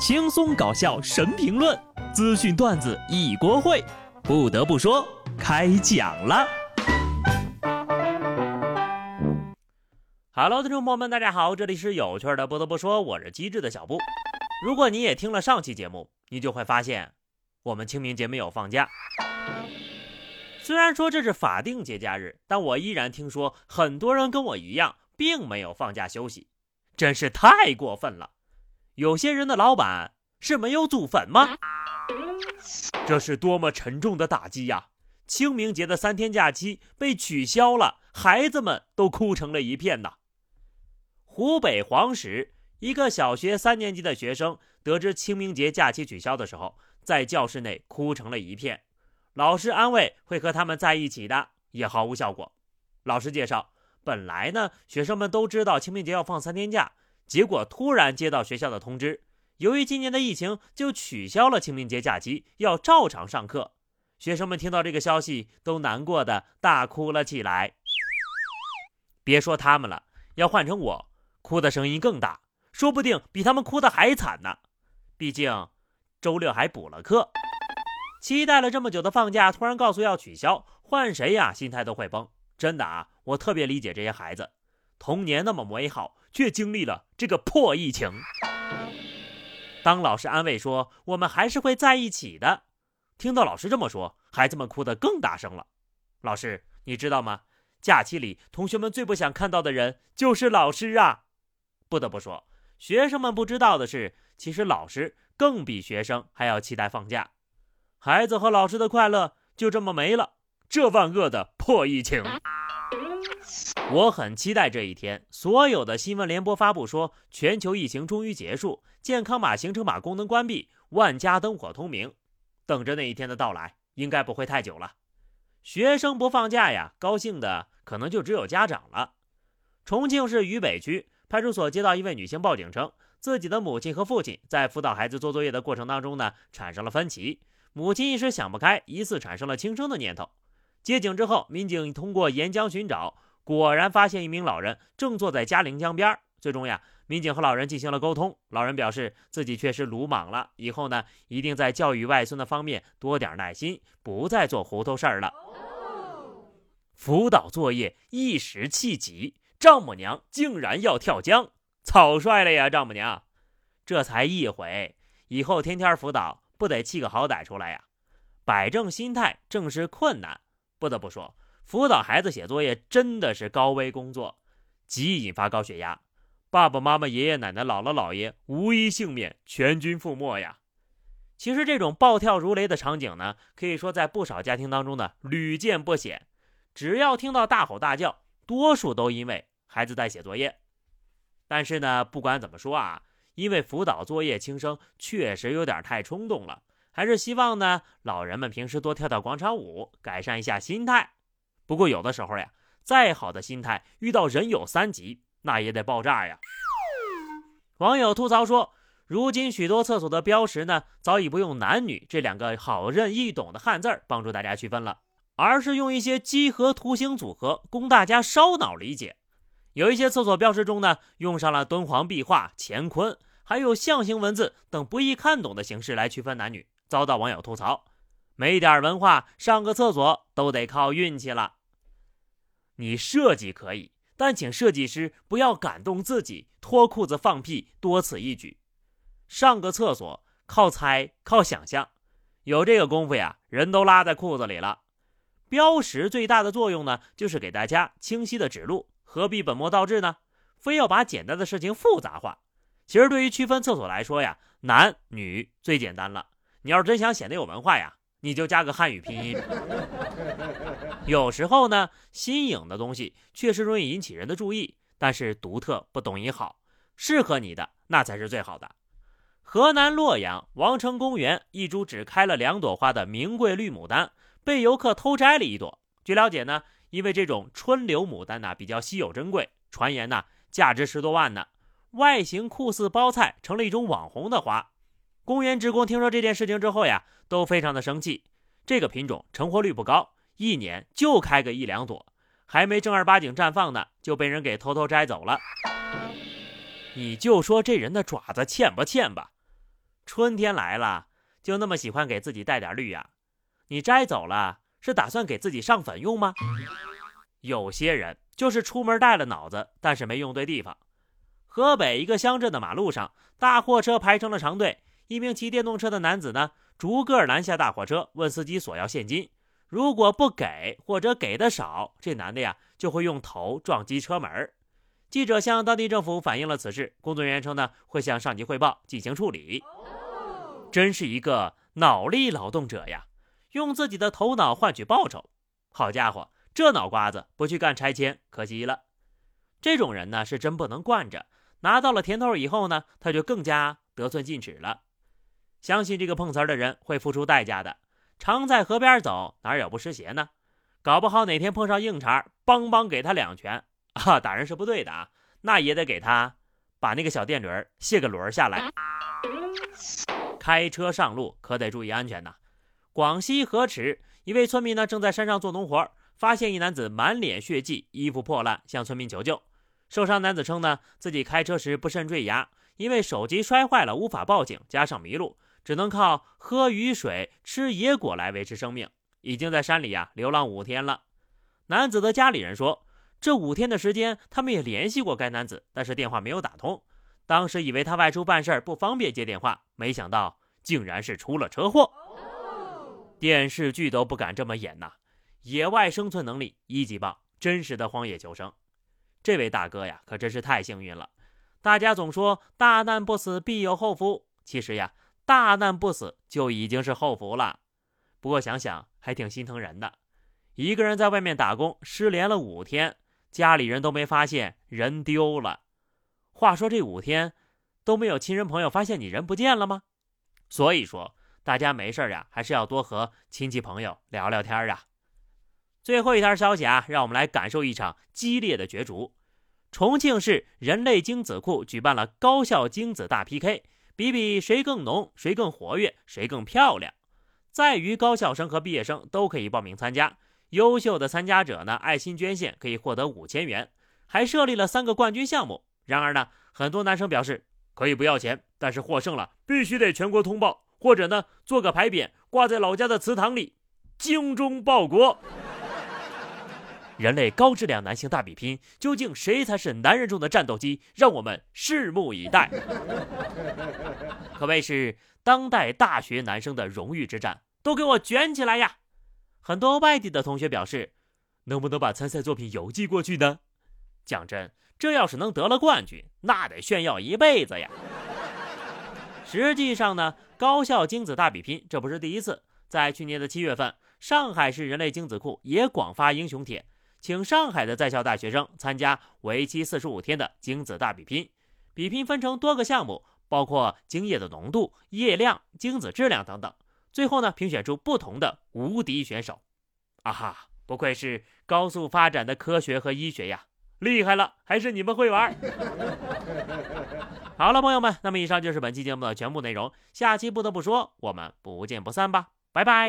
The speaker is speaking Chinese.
轻松搞笑神评论，资讯段子一锅烩。不得不说，开讲了。Hello，听众朋友们，大家好，这里是有趣的。不得不说，我是机智的小布。如果你也听了上期节目，你就会发现，我们清明节没有放假。虽然说这是法定节假日，但我依然听说很多人跟我一样，并没有放假休息，真是太过分了。有些人的老板是没有祖坟吗？这是多么沉重的打击呀！清明节的三天假期被取消了，孩子们都哭成了一片呐。湖北黄石一个小学三年级的学生得知清明节假期取消的时候，在教室内哭成了一片。老师安慰会和他们在一起的，也毫无效果。老师介绍，本来呢，学生们都知道清明节要放三天假。结果突然接到学校的通知，由于今年的疫情，就取消了清明节假期，要照常上课。学生们听到这个消息，都难过的大哭了起来。别说他们了，要换成我，哭的声音更大，说不定比他们哭的还惨呢。毕竟周六还补了课，期待了这么久的放假，突然告诉要取消，换谁呀，心态都会崩。真的啊，我特别理解这些孩子，童年那么美好。却经历了这个破疫情。当老师安慰说：“我们还是会在一起的。”听到老师这么说，孩子们哭得更大声了。老师，你知道吗？假期里，同学们最不想看到的人就是老师啊！不得不说，学生们不知道的是，其实老师更比学生还要期待放假。孩子和老师的快乐就这么没了。这万恶的破疫情！我很期待这一天，所有的新闻联播发布说全球疫情终于结束，健康码、行程码功能关闭，万家灯火通明，等着那一天的到来，应该不会太久了。学生不放假呀，高兴的可能就只有家长了。重庆市渝北区派出所接到一位女性报警称，自己的母亲和父亲在辅导孩子做作业的过程当中呢，产生了分歧，母亲一时想不开，疑似产生了轻生的念头。接警之后，民警通过沿江寻找。果然发现一名老人正坐在嘉陵江边最终呀，民警和老人进行了沟通。老人表示自己确实鲁莽了，以后呢一定在教育外孙的方面多点耐心，不再做糊涂事儿了。辅导作业一时气急，丈母娘竟然要跳江，草率了呀！丈母娘，这才一回，以后天天辅导，不得气个好歹出来呀？摆正心态，正是困难。不得不说。辅导孩子写作业真的是高危工作，极易引发高血压，爸爸妈妈、爷爷奶奶、姥姥姥爷无一幸免，全军覆没呀。其实这种暴跳如雷的场景呢，可以说在不少家庭当中呢屡见不鲜。只要听到大吼大叫，多数都因为孩子在写作业。但是呢，不管怎么说啊，因为辅导作业轻生确实有点太冲动了，还是希望呢老人们平时多跳跳广场舞，改善一下心态。不过有的时候呀，再好的心态遇到人有三急，那也得爆炸呀。网友吐槽说，如今许多厕所的标识呢，早已不用男女这两个好认易懂的汉字帮助大家区分了，而是用一些几何图形组合供大家烧脑理解。有一些厕所标识中呢，用上了敦煌壁画、乾坤，还有象形文字等不易看懂的形式来区分男女，遭到网友吐槽。没点文化，上个厕所都得靠运气了。你设计可以，但请设计师不要感动自己，脱裤子放屁，多此一举。上个厕所靠猜，靠想象，有这个功夫呀，人都拉在裤子里了。标识最大的作用呢，就是给大家清晰的指路，何必本末倒置呢？非要把简单的事情复杂化。其实对于区分厕所来说呀，男女最简单了。你要是真想显得有文化呀。你就加个汉语拼音。有时候呢，新颖的东西确实容易引起人的注意，但是独特不等于好，适合你的那才是最好的。河南洛阳王城公园一株只开了两朵花的名贵绿牡丹，被游客偷摘了一朵。据了解呢，因为这种春流牡丹呢比较稀有珍贵，传言呢价值十多万呢，外形酷似包菜，成了一种网红的花。公园职工听说这件事情之后呀，都非常的生气。这个品种成活率不高，一年就开个一两朵，还没正儿八经绽放呢，就被人给偷偷摘走了。你就说这人的爪子欠不欠吧？春天来了，就那么喜欢给自己带点绿呀？你摘走了，是打算给自己上粉用吗？有些人就是出门带了脑子，但是没用对地方。河北一个乡镇的马路上，大货车排成了长队，一名骑电动车的男子呢，逐个拦下大货车，问司机索要现金。如果不给或者给的少，这男的呀就会用头撞击车门。记者向当地政府反映了此事，工作人员称呢会向上级汇报进行处理。真是一个脑力劳动者呀，用自己的头脑换取报酬。好家伙，这脑瓜子不去干拆迁可惜了。这种人呢是真不能惯着，拿到了甜头以后呢，他就更加得寸进尺了。相信这个碰瓷儿的人会付出代价的。常在河边走，哪有不湿鞋呢？搞不好哪天碰上硬茬，邦邦给他两拳啊！打人是不对的啊，那也得给他把那个小电驴卸个轮下来。开车上路可得注意安全呐！广西河池一位村民呢，正在山上做农活，发现一男子满脸血迹，衣服破烂，向村民求救。受伤男子称呢，自己开车时不慎坠崖，因为手机摔坏了，无法报警，加上迷路。只能靠喝雨水、吃野果来维持生命，已经在山里呀流浪五天了。男子的家里人说，这五天的时间，他们也联系过该男子，但是电话没有打通。当时以为他外出办事不方便接电话，没想到竟然是出了车祸。电视剧都不敢这么演呐！野外生存能力一级棒，真实的荒野求生。这位大哥呀，可真是太幸运了。大家总说大难不死必有后福，其实呀。大难不死就已经是后福了，不过想想还挺心疼人的。一个人在外面打工，失联了五天，家里人都没发现人丢了。话说这五天都没有亲人朋友发现你人不见了吗？所以说大家没事呀，还是要多和亲戚朋友聊聊天啊。最后一条消息啊，让我们来感受一场激烈的角逐。重庆市人类精子库举办了高校精子大 PK。比比谁更浓，谁更活跃，谁更漂亮，在于高校生和毕业生都可以报名参加。优秀的参加者呢，爱心捐献可以获得五千元，还设立了三个冠军项目。然而呢，很多男生表示可以不要钱，但是获胜了必须得全国通报，或者呢做个牌匾挂在老家的祠堂里，精忠报国。人类高质量男性大比拼，究竟谁才是男人中的战斗机？让我们拭目以待。可谓是当代大学男生的荣誉之战，都给我卷起来呀！很多外地的同学表示，能不能把参赛作品邮寄过去呢？讲真，这要是能得了冠军，那得炫耀一辈子呀！实际上呢，高校精子大比拼这不是第一次，在去年的七月份，上海市人类精子库也广发英雄帖。请上海的在校大学生参加为期四十五天的精子大比拼，比拼分成多个项目，包括精液的浓度、液量、精子质量等等。最后呢，评选出不同的无敌选手。啊哈，不愧是高速发展的科学和医学呀，厉害了，还是你们会玩。好了，朋友们，那么以上就是本期节目的全部内容，下期不得不说，我们不见不散吧，拜拜。